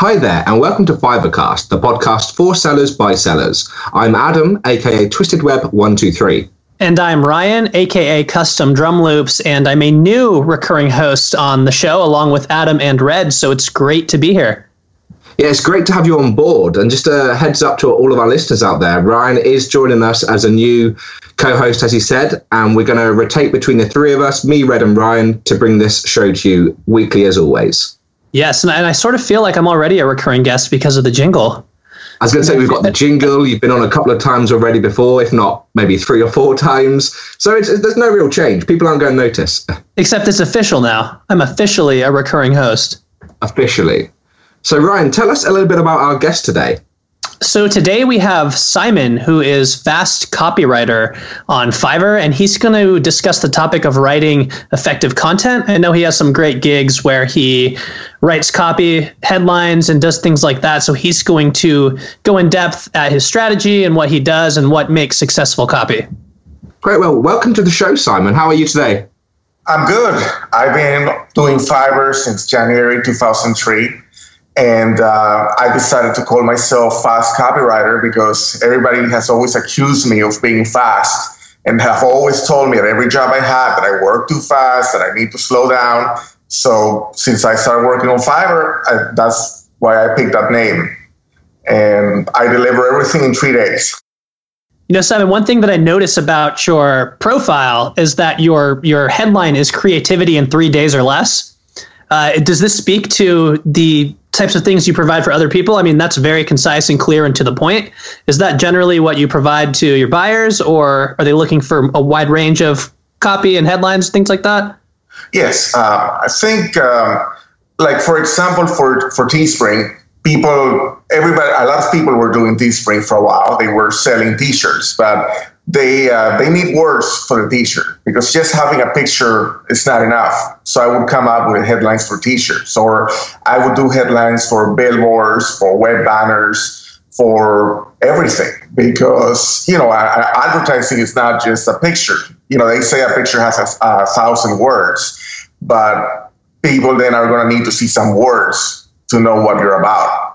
Hi there, and welcome to Fiverrcast, the podcast for sellers by sellers. I'm Adam, aka Twisted Web 123. And I'm Ryan, aka Custom Drum Loops, and I'm a new recurring host on the show along with Adam and Red, so it's great to be here. Yeah, it's great to have you on board. And just a heads up to all of our listeners out there Ryan is joining us as a new co host, as he said, and we're going to rotate between the three of us, me, Red, and Ryan, to bring this show to you weekly as always. Yes, and I, and I sort of feel like I'm already a recurring guest because of the jingle. I was going to say we've got the jingle. You've been on a couple of times already before, if not maybe three or four times. So it's, there's no real change. People aren't going to notice. Except it's official now. I'm officially a recurring host. Officially. So Ryan, tell us a little bit about our guest today. So today we have Simon, who is fast copywriter on Fiverr, and he's going to discuss the topic of writing effective content. I know he has some great gigs where he writes copy, headlines, and does things like that. So he's going to go in depth at his strategy and what he does and what makes successful copy. Great. Well, welcome to the show, Simon. How are you today? I'm good. I've been doing Fiverr since January 2003 and uh, I decided to call myself fast copywriter because everybody has always accused me of being fast and have always told me at every job I had that I work too fast, that I need to slow down. So since I started working on Fiverr, I, that's why I picked that name. And I deliver everything in three days. You know, Simon, one thing that I notice about your profile is that your your headline is creativity in three days or less. Uh, does this speak to the types of things you provide for other people? I mean, that's very concise and clear and to the point. Is that generally what you provide to your buyers, or are they looking for a wide range of copy and headlines, things like that? Yes, uh, I think, um, like for example, for for Teespring, people, everybody, a lot of people were doing Teespring for a while. They were selling T-shirts, but they uh, they need words for the t-shirt because just having a picture is not enough. So I would come up with headlines for t-shirts, or I would do headlines for billboards, for web banners, for everything because you know advertising is not just a picture. You know they say a picture has a, a thousand words, but people then are going to need to see some words to know what you're about.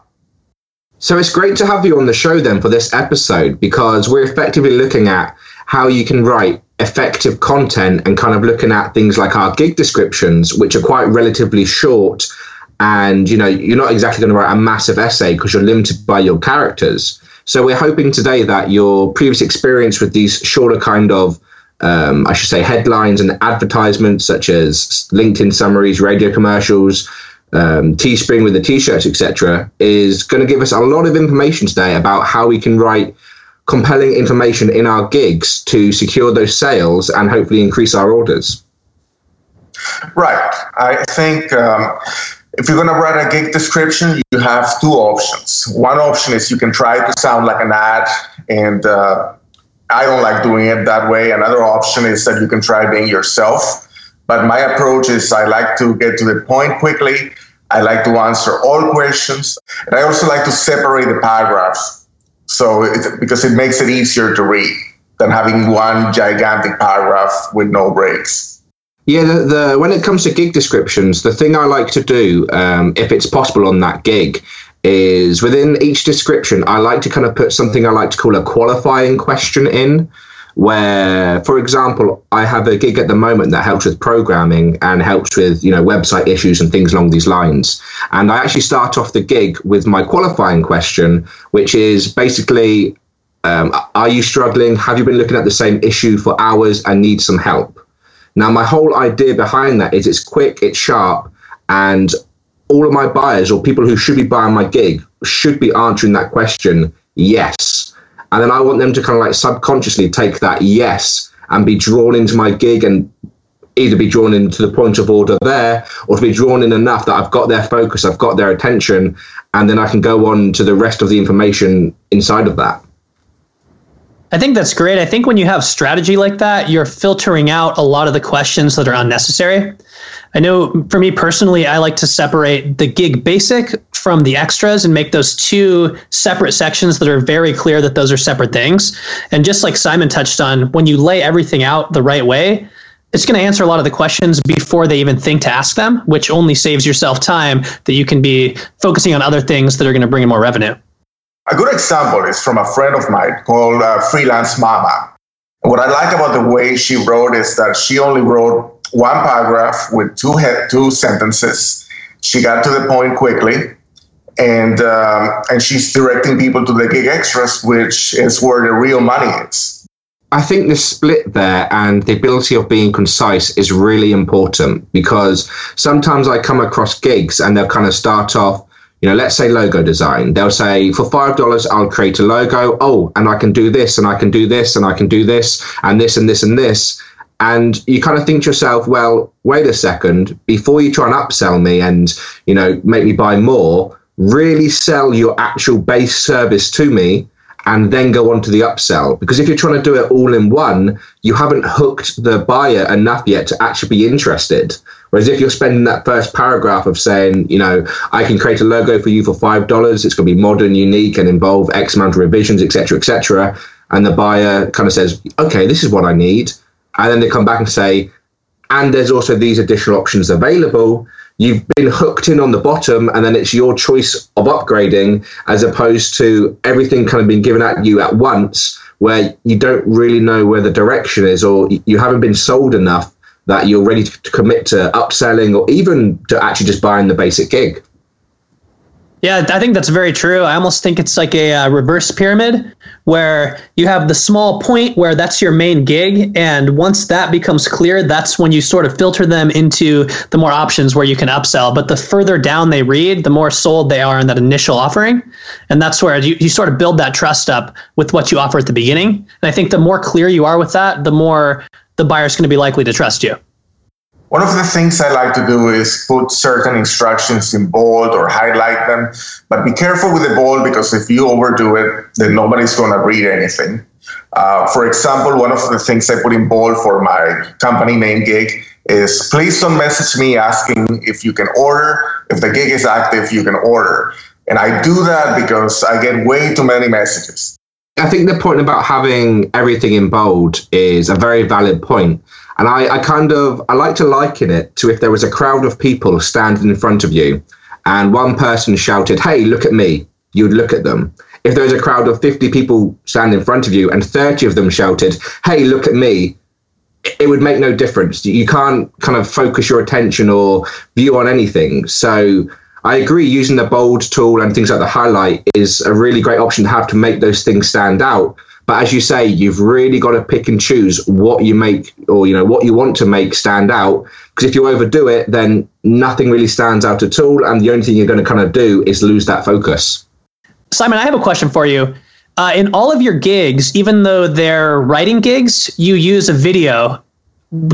So it's great to have you on the show then for this episode because we're effectively looking at how you can write effective content and kind of looking at things like our gig descriptions, which are quite relatively short. And you know, you're not exactly going to write a massive essay because you're limited by your characters. So we're hoping today that your previous experience with these shorter kind of um, I should say headlines and advertisements such as LinkedIn summaries, radio commercials, um, Teespring with the t-shirts, etc., is going to give us a lot of information today about how we can write compelling information in our gigs to secure those sales and hopefully increase our orders. Right. I think um, if you're going to write a gig description, you have two options. One option is you can try to sound like an ad, and uh, I don't like doing it that way. Another option is that you can try being yourself. But my approach is I like to get to the point quickly. I like to answer all questions. And I also like to separate the paragraphs. So it, because it makes it easier to read than having one gigantic paragraph with no breaks. Yeah, the, the when it comes to gig descriptions, the thing I like to do, um, if it's possible on that gig, is within each description, I like to kind of put something I like to call a qualifying question in where, for example, I have a gig at the moment that helps with programming and helps with, you know, website issues and things along these lines. And I actually start off the gig with my qualifying question, which is basically, um, are you struggling? Have you been looking at the same issue for hours and need some help? Now, my whole idea behind that is it's quick, it's sharp, and all of my buyers or people who should be buying my gig should be answering that question yes and then I want them to kind of like subconsciously take that yes and be drawn into my gig and either be drawn into the point of order there or to be drawn in enough that I've got their focus, I've got their attention, and then I can go on to the rest of the information inside of that. I think that's great. I think when you have strategy like that, you're filtering out a lot of the questions that are unnecessary. I know for me personally, I like to separate the gig basic from the extras and make those two separate sections that are very clear that those are separate things. And just like Simon touched on, when you lay everything out the right way, it's going to answer a lot of the questions before they even think to ask them, which only saves yourself time that you can be focusing on other things that are going to bring in more revenue. A good example is from a friend of mine called uh, Freelance Mama. What I like about the way she wrote is that she only wrote one paragraph with two two sentences. She got to the point quickly, and um, and she's directing people to the gig extras, which is where the real money is. I think the split there and the ability of being concise is really important because sometimes I come across gigs and they'll kind of start off, you know, let's say logo design. They'll say, for $5, I'll create a logo. Oh, and I can do this and I can do this and I can do this and this and this and this. And you kind of think to yourself, well, wait a second, before you try and upsell me and, you know, make me buy more, really sell your actual base service to me and then go on to the upsell. Because if you're trying to do it all in one, you haven't hooked the buyer enough yet to actually be interested. Whereas if you're spending that first paragraph of saying, you know, I can create a logo for you for five dollars, it's going to be modern, unique, and involve X amount of revisions, etc., etc., and the buyer kind of says, okay, this is what I need, and then they come back and say, and there's also these additional options available you've been hooked in on the bottom and then it's your choice of upgrading as opposed to everything kind of being given at you at once where you don't really know where the direction is or you haven't been sold enough that you're ready to commit to upselling or even to actually just buying the basic gig. Yeah, I think that's very true. I almost think it's like a uh, reverse pyramid where you have the small point where that's your main gig. And once that becomes clear, that's when you sort of filter them into the more options where you can upsell. But the further down they read, the more sold they are in that initial offering. And that's where you, you sort of build that trust up with what you offer at the beginning. And I think the more clear you are with that, the more the buyer's going to be likely to trust you. One of the things I like to do is put certain instructions in bold or highlight them, but be careful with the bold because if you overdo it, then nobody's going to read anything. Uh, for example, one of the things I put in bold for my company name gig is please don't message me asking if you can order. If the gig is active, you can order. And I do that because I get way too many messages. I think the point about having everything in bold is a very valid point. And I, I kind of I like to liken it to if there was a crowd of people standing in front of you and one person shouted, Hey, look at me, you'd look at them. If there was a crowd of 50 people standing in front of you and 30 of them shouted, Hey, look at me, it would make no difference. You can't kind of focus your attention or view on anything. So I agree, using the bold tool and things like the highlight is a really great option to have to make those things stand out. But as you say, you've really got to pick and choose what you make or you know what you want to make stand out. Because if you overdo it, then nothing really stands out at all, and the only thing you're going to kind of do is lose that focus. Simon, I have a question for you. Uh, in all of your gigs, even though they're writing gigs, you use a video.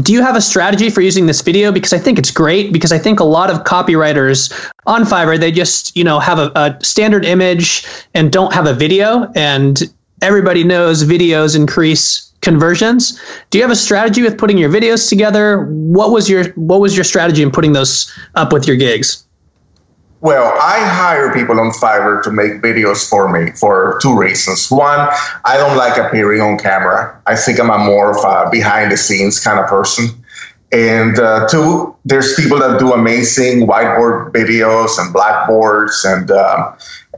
Do you have a strategy for using this video? Because I think it's great. Because I think a lot of copywriters on Fiverr they just you know have a, a standard image and don't have a video, and everybody knows videos increase conversions. Do you have a strategy with putting your videos together? What was your what was your strategy in putting those up with your gigs? Well, I hire people on Fiverr to make videos for me for two reasons. One, I don't like appearing on camera. I think I'm a more of a behind the scenes kind of person. And uh, two, there's people that do amazing whiteboard videos and blackboards, and uh,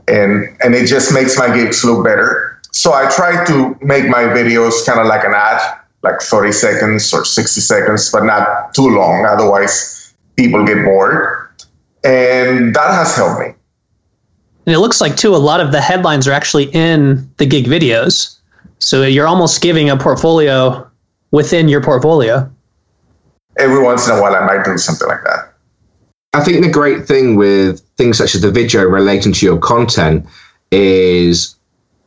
and and it just makes my gigs look better. So I try to make my videos kind of like an ad, like 30 seconds or 60 seconds, but not too long. Otherwise, people get bored. And that has helped me. And it looks like, too, a lot of the headlines are actually in the gig videos. So you're almost giving a portfolio within your portfolio. Every once in a while, I might do something like that. I think the great thing with things such as the video relating to your content is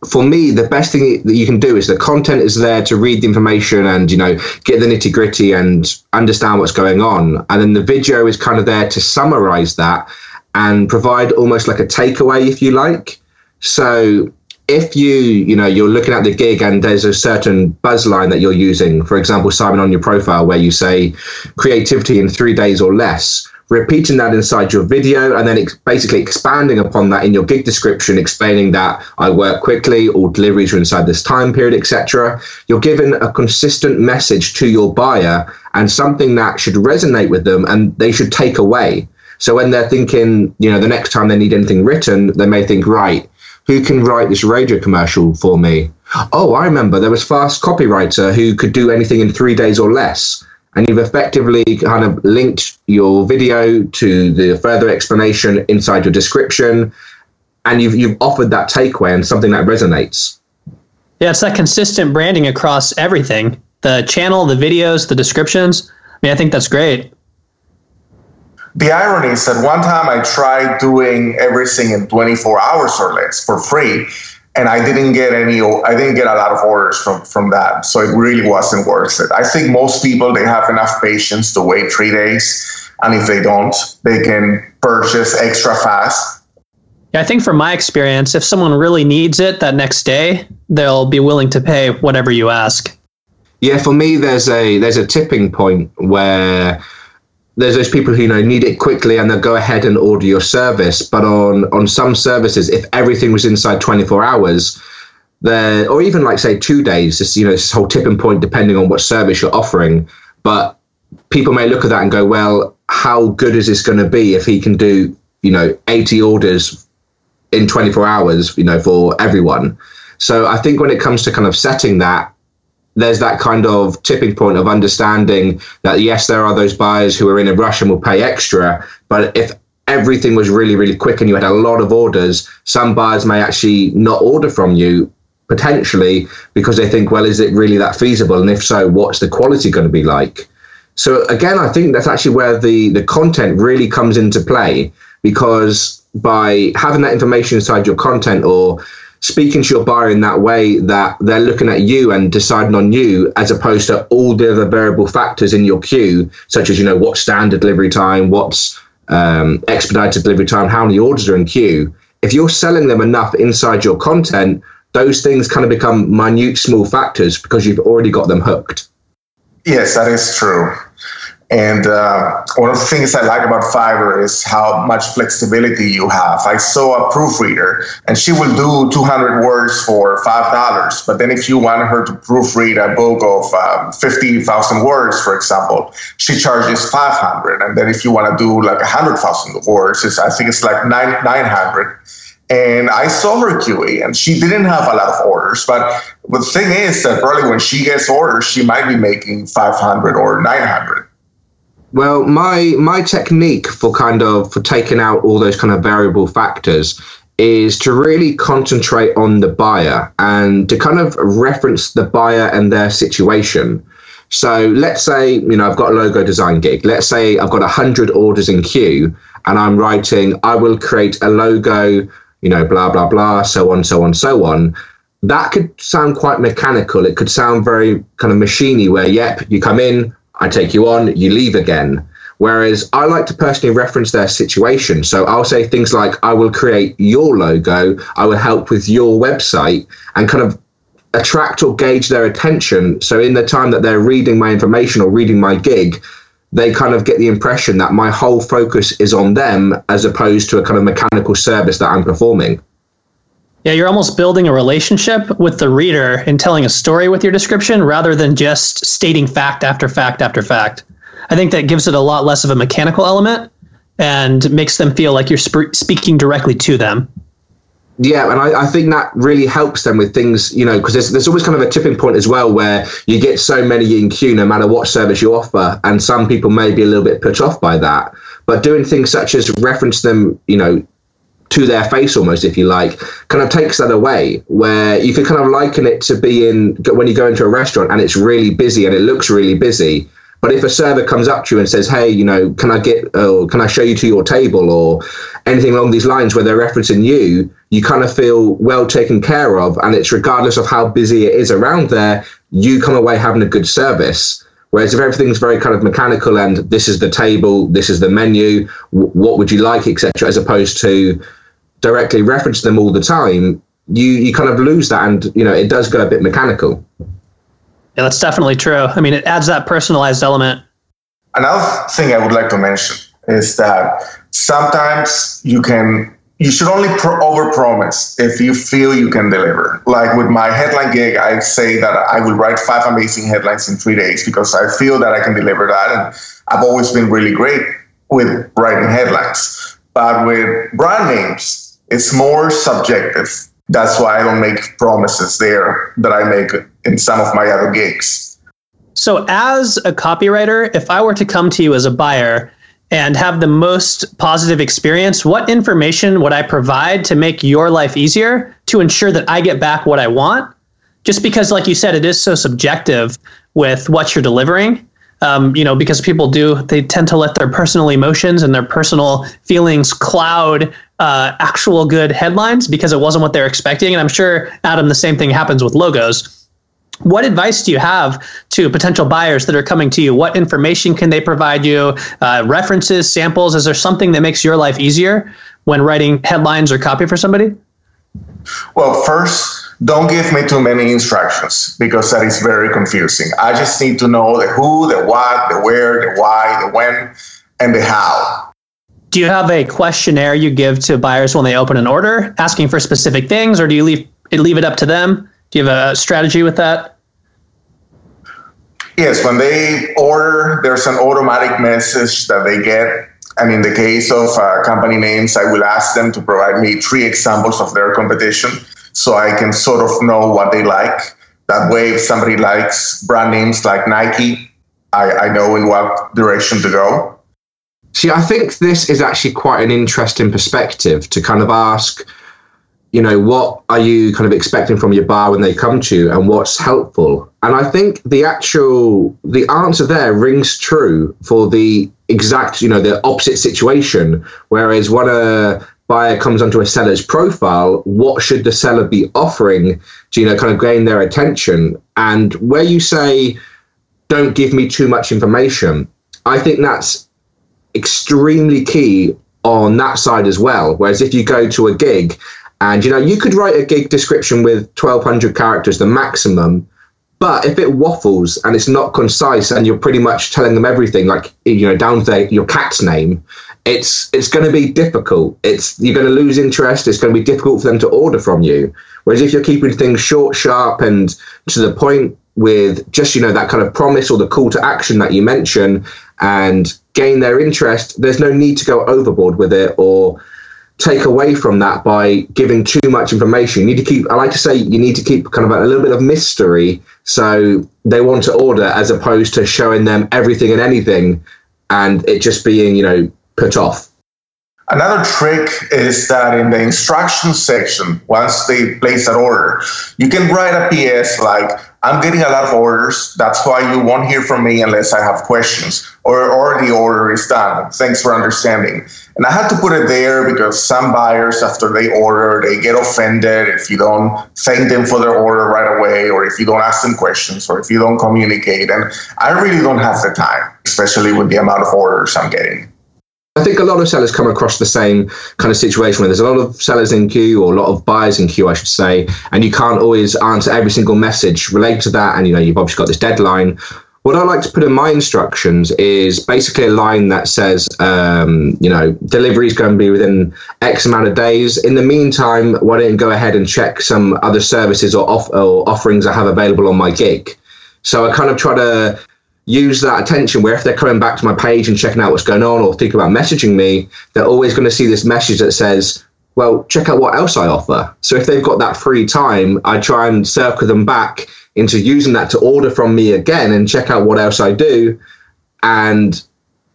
for me, the best thing that you can do is the content is there to read the information and you know get the nitty gritty and understand what's going on, and then the video is kind of there to summarize that and provide almost like a takeaway, if you like. So if you you know you're looking at the gig and there's a certain buzz line that you're using for example simon on your profile where you say creativity in three days or less repeating that inside your video and then ex- basically expanding upon that in your gig description explaining that i work quickly all deliveries are inside this time period etc you're giving a consistent message to your buyer and something that should resonate with them and they should take away. So when they're thinking you know the next time they need anything written they may think right who can write this radio commercial for me? Oh, I remember there was Fast Copywriter who could do anything in three days or less. And you've effectively kind of linked your video to the further explanation inside your description. And you've, you've offered that takeaway and something that resonates. Yeah, it's that consistent branding across everything the channel, the videos, the descriptions. I mean, I think that's great the irony is that one time I tried doing everything in 24 hours or less for free, and I didn't get any. I didn't get a lot of orders from from that, so it really wasn't worth it. I think most people they have enough patience to wait three days, and if they don't, they can purchase extra fast. Yeah, I think from my experience, if someone really needs it that next day, they'll be willing to pay whatever you ask. Yeah, for me, there's a there's a tipping point where there's those people who you know need it quickly and they'll go ahead and order your service. But on on some services, if everything was inside 24 hours, there or even like say two days, this you know this whole tipping point depending on what service you're offering. But people may look at that and go, well, how good is this going to be if he can do you know 80 orders in 24 hours, you know, for everyone. So I think when it comes to kind of setting that there's that kind of tipping point of understanding that yes, there are those buyers who are in a rush and will pay extra, but if everything was really, really quick and you had a lot of orders, some buyers may actually not order from you potentially because they think, well, is it really that feasible? And if so, what's the quality going to be like? So again, I think that's actually where the the content really comes into play because by having that information inside your content or speaking to your buyer in that way that they're looking at you and deciding on you as opposed to all the other variable factors in your queue, such as, you know, what's standard delivery time, what's um, expedited delivery time, how many orders are in queue. If you're selling them enough inside your content, those things kind of become minute, small factors because you've already got them hooked. Yes, that is true. And uh, one of the things I like about Fiverr is how much flexibility you have. I saw a proofreader, and she will do 200 words for five dollars. But then, if you want her to proofread a book of um, 50,000 words, for example, she charges 500. And then, if you want to do like 100,000 words, I think it's like nine 900. And I saw her QA, and she didn't have a lot of orders. But the thing is that probably when she gets orders, she might be making 500 or 900 well, my my technique for kind of for taking out all those kind of variable factors is to really concentrate on the buyer and to kind of reference the buyer and their situation. So let's say, you know, I've got a logo design gig. Let's say I've got 100 orders in queue and I'm writing, I will create a logo, you know, blah, blah, blah, so on, so on, so on. That could sound quite mechanical. It could sound very kind of machiney where, yep, you come in, I take you on, you leave again. Whereas I like to personally reference their situation. So I'll say things like, I will create your logo, I will help with your website, and kind of attract or gauge their attention. So in the time that they're reading my information or reading my gig, they kind of get the impression that my whole focus is on them as opposed to a kind of mechanical service that I'm performing. Yeah, you're almost building a relationship with the reader and telling a story with your description rather than just stating fact after fact after fact. I think that gives it a lot less of a mechanical element and makes them feel like you're sp- speaking directly to them. Yeah, and I, I, think that really helps them with things, you know, because there's, there's always kind of a tipping point as well where you get so many in queue no matter what service you offer, and some people may be a little bit put off by that. But doing things such as reference them, you know, to their face almost if you like kind of takes that away where you can kind of liken it to being when you go into a restaurant and it's really busy and it looks really busy but if a server comes up to you and says hey you know can i get uh, or can i show you to your table? or anything along these lines where they're referencing you you kind of feel well taken care of and it's regardless of how busy it is around there you come away having a good service Whereas if everything's very kind of mechanical and this is the table, this is the menu, w- what would you like, etc., as opposed to directly reference them all the time, you you kind of lose that, and you know it does go a bit mechanical. Yeah, that's definitely true. I mean, it adds that personalized element. Another thing I would like to mention is that sometimes you can you should only pro- overpromise if you feel you can deliver. Like with my headline gig, I say that I will write five amazing headlines in three days because I feel that I can deliver that, and I've always been really great with writing headlines. But with brand names, it's more subjective. That's why I don't make promises there that I make in some of my other gigs. So, as a copywriter, if I were to come to you as a buyer and have the most positive experience, what information would I provide to make your life easier to ensure that I get back what I want? Just because, like you said, it is so subjective with what you're delivering. Um, you know, because people do, they tend to let their personal emotions and their personal feelings cloud uh, actual good headlines because it wasn't what they're expecting. And I'm sure, Adam, the same thing happens with logos what advice do you have to potential buyers that are coming to you? What information can they provide you? Uh, references, samples? Is there something that makes your life easier when writing headlines or copy for somebody? Well, first, don't give me too many instructions because that is very confusing. I just need to know the who, the what, the where, the why, the when, and the how. Do you have a questionnaire you give to buyers when they open an order, asking for specific things, or do you leave leave it up to them? Do you have a strategy with that? Yes, when they order, there's an automatic message that they get. And in the case of uh, company names, I will ask them to provide me three examples of their competition so I can sort of know what they like. That way, if somebody likes brand names like Nike, I, I know in what direction to go. See, I think this is actually quite an interesting perspective to kind of ask you know what are you kind of expecting from your bar when they come to you and what's helpful? And i think the actual the answer there rings true for the exact you know the opposite situation. Whereas when a buyer comes onto a seller's profile what should the seller be offering to you know kind of gain their attention? And where you say don't give me too much information i think that's extremely key on that side as well. Whereas if you go to a gig and you know, you could write a gig description with 1200 characters, the maximum. But if it waffles and it's not concise and you're pretty much telling them everything, like you know, down to your cat's name, it's it's going to be difficult. It's you're going to lose interest. It's going to be difficult for them to order from you. Whereas if you're keeping things short, sharp, and to the point with just you know that kind of promise or the call to action that you mention and gain their interest, there's no need to go overboard with it or take away from that by giving too much information. You need to keep, I like to say, you need to keep kind of a, a little bit of mystery so they want to order as opposed to showing them everything and anything and it just being, you know, put off. Another trick is that in the instructions section, once they place that order, you can write a PS like, I'm getting a lot of orders. That's why you won't hear from me unless I have questions, or, or the order is done. Thanks for understanding. And I had to put it there because some buyers, after they order, they get offended if you don't thank them for their order right away, or if you don't ask them questions, or if you don't communicate. And I really don't have the time, especially with the amount of orders I'm getting. I think a lot of sellers come across the same kind of situation where there's a lot of sellers in queue or a lot of buyers in queue, I should say, and you can't always answer every single message related to that. And you know, you've obviously got this deadline. What I like to put in my instructions is basically a line that says, um, you know, delivery is going to be within X amount of days. In the meantime, why don't you go ahead and check some other services or, off- or offerings I have available on my gig? So I kind of try to use that attention where if they're coming back to my page and checking out what's going on or thinking about messaging me, they're always going to see this message that says, well, check out what else I offer. So if they've got that free time, I try and circle them back into using that to order from me again and check out what else I do. And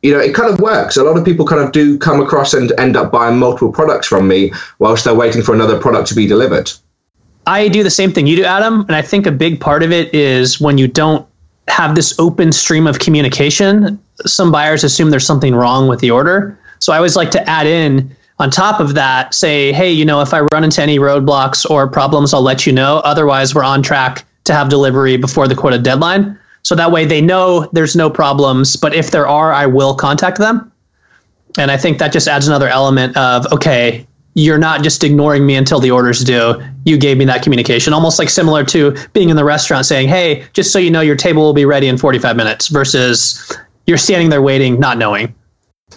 you know, it kind of works. A lot of people kind of do come across and end up buying multiple products from me whilst they're waiting for another product to be delivered. I do the same thing you do, Adam. And I think a big part of it is when you don't have this open stream of communication, some buyers assume there's something wrong with the order. So I always like to add in on top of that, say, hey, you know, if I run into any roadblocks or problems, I'll let you know. Otherwise, we're on track to have delivery before the quota deadline. So that way they know there's no problems. But if there are, I will contact them. And I think that just adds another element of, okay, you're not just ignoring me until the order's due. You gave me that communication, almost like similar to being in the restaurant saying, "Hey, just so you know, your table will be ready in 45 minutes," versus you're standing there waiting, not knowing.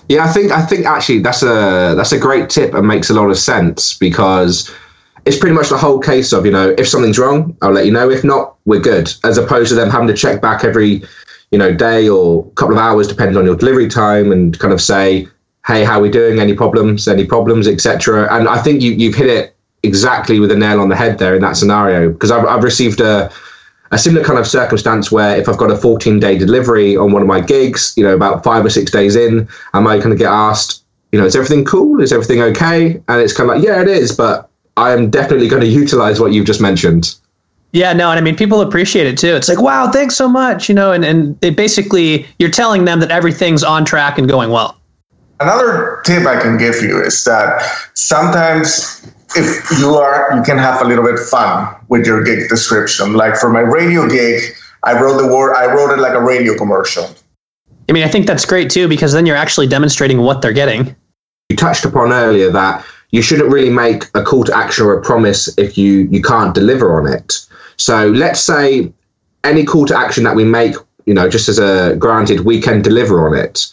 Yeah, I think I think actually that's a that's a great tip and makes a lot of sense because it's pretty much the whole case of you know if something's wrong, I'll let you know. If not, we're good. As opposed to them having to check back every you know day or couple of hours, depending on your delivery time, and kind of say, hey, how are we doing? Any problems? Any problems, etc. And I think you you've hit it exactly with a nail on the head there in that scenario because I've I've received a a similar kind of circumstance where if I've got a 14 day delivery on one of my gigs, you know, about five or six days in, I might kind of get asked, you know, is everything cool? Is everything okay? And it's kind of like, yeah, it is, but I am definitely going to utilize what you've just mentioned. Yeah, no, and I mean, people appreciate it too. It's like, wow, thanks so much, you know, and, and it basically, you're telling them that everything's on track and going well. Another tip I can give you is that sometimes if you are you can have a little bit fun with your gig description. Like for my radio gig i wrote the word i wrote it like a radio commercial. I mean i think that's great too because then you're actually demonstrating what they're getting. You touched upon earlier that you shouldn't really make a call to action or a promise if you you can't deliver on it. So let's say any call to action that we make you know just as a granted we can deliver on it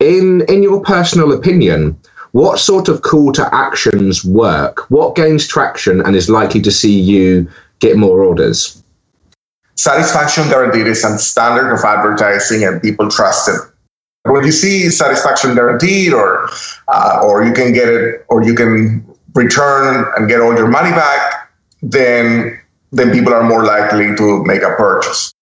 in in your personal opinion what sort of call to actions work? What gains traction and is likely to see you get more orders? Satisfaction guaranteed is a standard of advertising and people trust it. When you see satisfaction guaranteed or uh, or you can get it or you can return and get all your money back, then then people are more likely to make a purchase.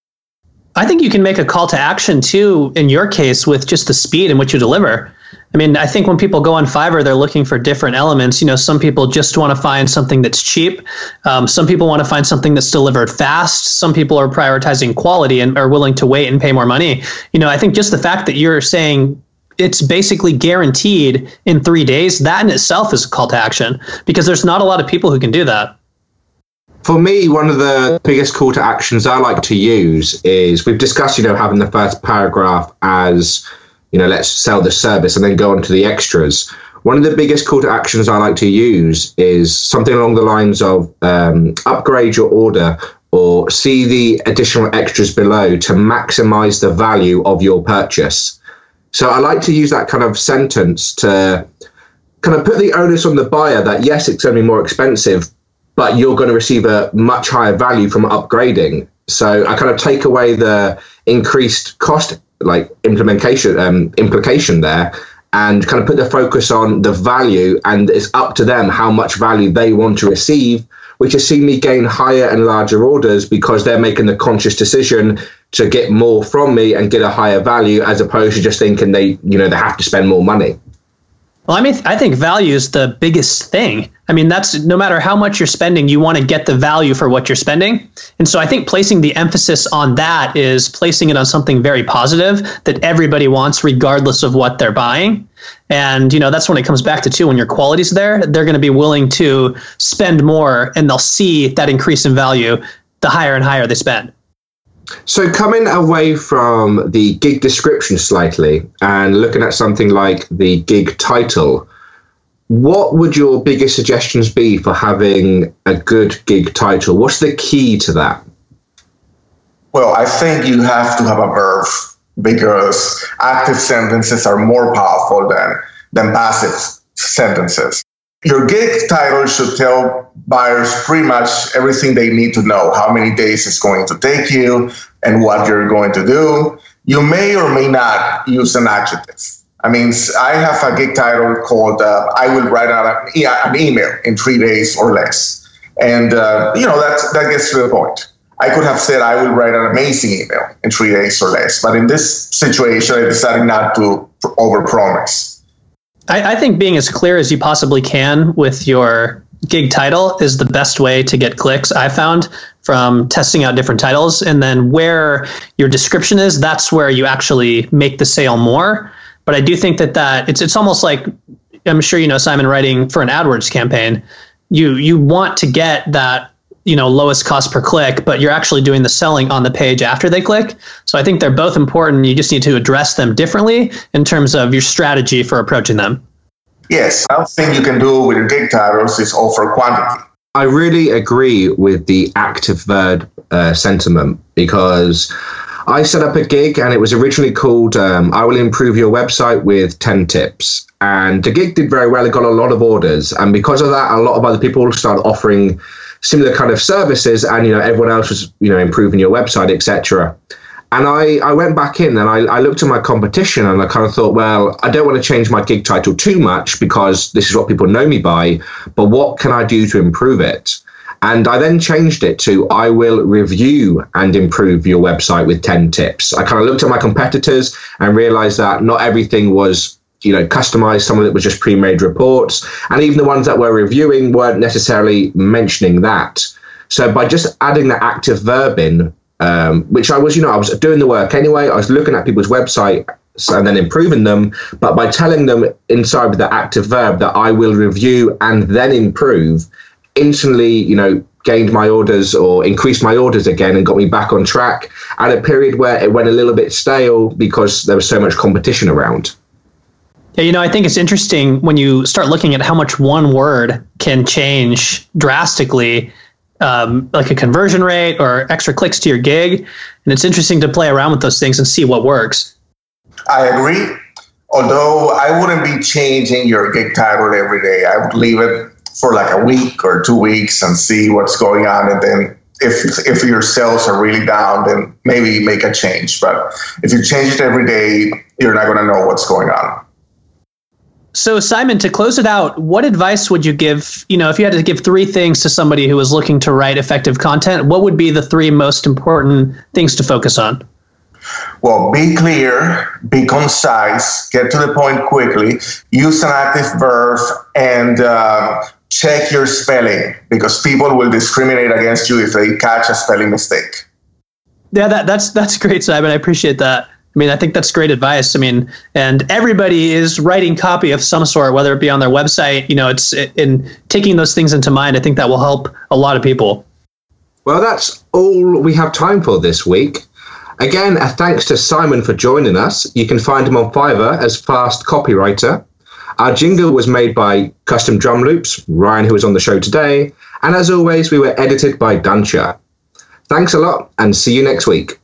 I think you can make a call to action too in your case with just the speed in which you deliver. I mean, I think when people go on Fiverr, they're looking for different elements. You know, some people just want to find something that's cheap. Um, some people want to find something that's delivered fast. Some people are prioritizing quality and are willing to wait and pay more money. You know, I think just the fact that you're saying it's basically guaranteed in three days, that in itself is a call to action because there's not a lot of people who can do that. For me, one of the biggest call to actions I like to use is we've discussed, you know, having the first paragraph as you know, let's sell the service and then go on to the extras. One of the biggest call to actions I like to use is something along the lines of um, upgrade your order or see the additional extras below to maximize the value of your purchase. So I like to use that kind of sentence to kind of put the onus on the buyer that yes, it's going to be more expensive, but you're going to receive a much higher value from upgrading. So I kind of take away the increased cost like implementation um, implication there and kind of put the focus on the value and it's up to them how much value they want to receive which has seen me gain higher and larger orders because they're making the conscious decision to get more from me and get a higher value as opposed to just thinking they you know they have to spend more money well, I mean, I think value is the biggest thing. I mean, that's no matter how much you're spending, you want to get the value for what you're spending. And so I think placing the emphasis on that is placing it on something very positive that everybody wants, regardless of what they're buying. And, you know, that's when it comes back to too, when your quality's there, they're going to be willing to spend more and they'll see that increase in value the higher and higher they spend. So, coming away from the gig description slightly and looking at something like the gig title, what would your biggest suggestions be for having a good gig title? What's the key to that? Well, I think you have to have a verb because active sentences are more powerful than, than passive sentences. Your gig title should tell buyers pretty much everything they need to know how many days it's going to take you and what you're going to do. You may or may not use an adjective. I mean, I have a gig title called uh, I will write out an email in three days or less. And, uh, you know, that, that gets to the point. I could have said I will write an amazing email in three days or less. But in this situation, I decided not to overpromise. I, I think being as clear as you possibly can with your gig title is the best way to get clicks i found from testing out different titles. And then where your description is that's where you actually make the sale more. But i do think that that it's it's almost like i'm sure you know simon writing for an adwords campaign you you want to get that you know lowest cost per click but you're actually doing the selling on the page after they click so i think they're both important you just need to address them differently in terms of your strategy for approaching them Yes, another think you can do with your gig titles is offer quantity. I really agree with the active verb uh, sentiment because I set up a gig and it was originally called um, I Will Improve Your Website with 10 Tips. And the gig did very well. It got a lot of orders. And because of that, a lot of other people started offering similar kind of services and, you know, everyone else was, you know, improving your website, etc. And I, I went back in and I, I looked at my competition and I kind of thought, well, I don't want to change my gig title too much because this is what people know me by, but what can I do to improve it? And I then changed it to I will review and improve your website with 10 tips. I kind of looked at my competitors and realized that not everything was you know customized some of it was just pre-made reports and even the ones that were reviewing weren't necessarily mentioning that so by just adding the active verb in um, which i was you know i was doing the work anyway i was looking at people's website and then improving them but by telling them inside with the active verb that i will review and then improve instantly, you know, gained my orders or increased my orders again and got me back on track at a period where it went a little bit stale because there was so much competition around. Yeah, you know, I think it's interesting when you start looking at how much one word can change drastically, um, like a conversion rate or extra clicks to your gig. And it's interesting to play around with those things and see what works. I agree. Although I wouldn't be changing your gig title every day, I would leave it for like a week or two weeks and see what's going on and then if if your sales are really down then maybe make a change but if you change it every day you're not going to know what's going on so simon to close it out what advice would you give you know if you had to give three things to somebody who was looking to write effective content what would be the three most important things to focus on well, be clear, be concise, get to the point quickly, use an active verb, and uh, check your spelling because people will discriminate against you if they catch a spelling mistake. Yeah, that, that's that's great, Simon. I appreciate that. I mean, I think that's great advice. I mean, and everybody is writing copy of some sort, whether it be on their website. You know, it's in taking those things into mind. I think that will help a lot of people. Well, that's all we have time for this week. Again, a thanks to Simon for joining us. You can find him on Fiverr as Fast Copywriter. Our jingle was made by Custom Drum Loops, Ryan, who is on the show today. And as always, we were edited by Duncher. Thanks a lot and see you next week.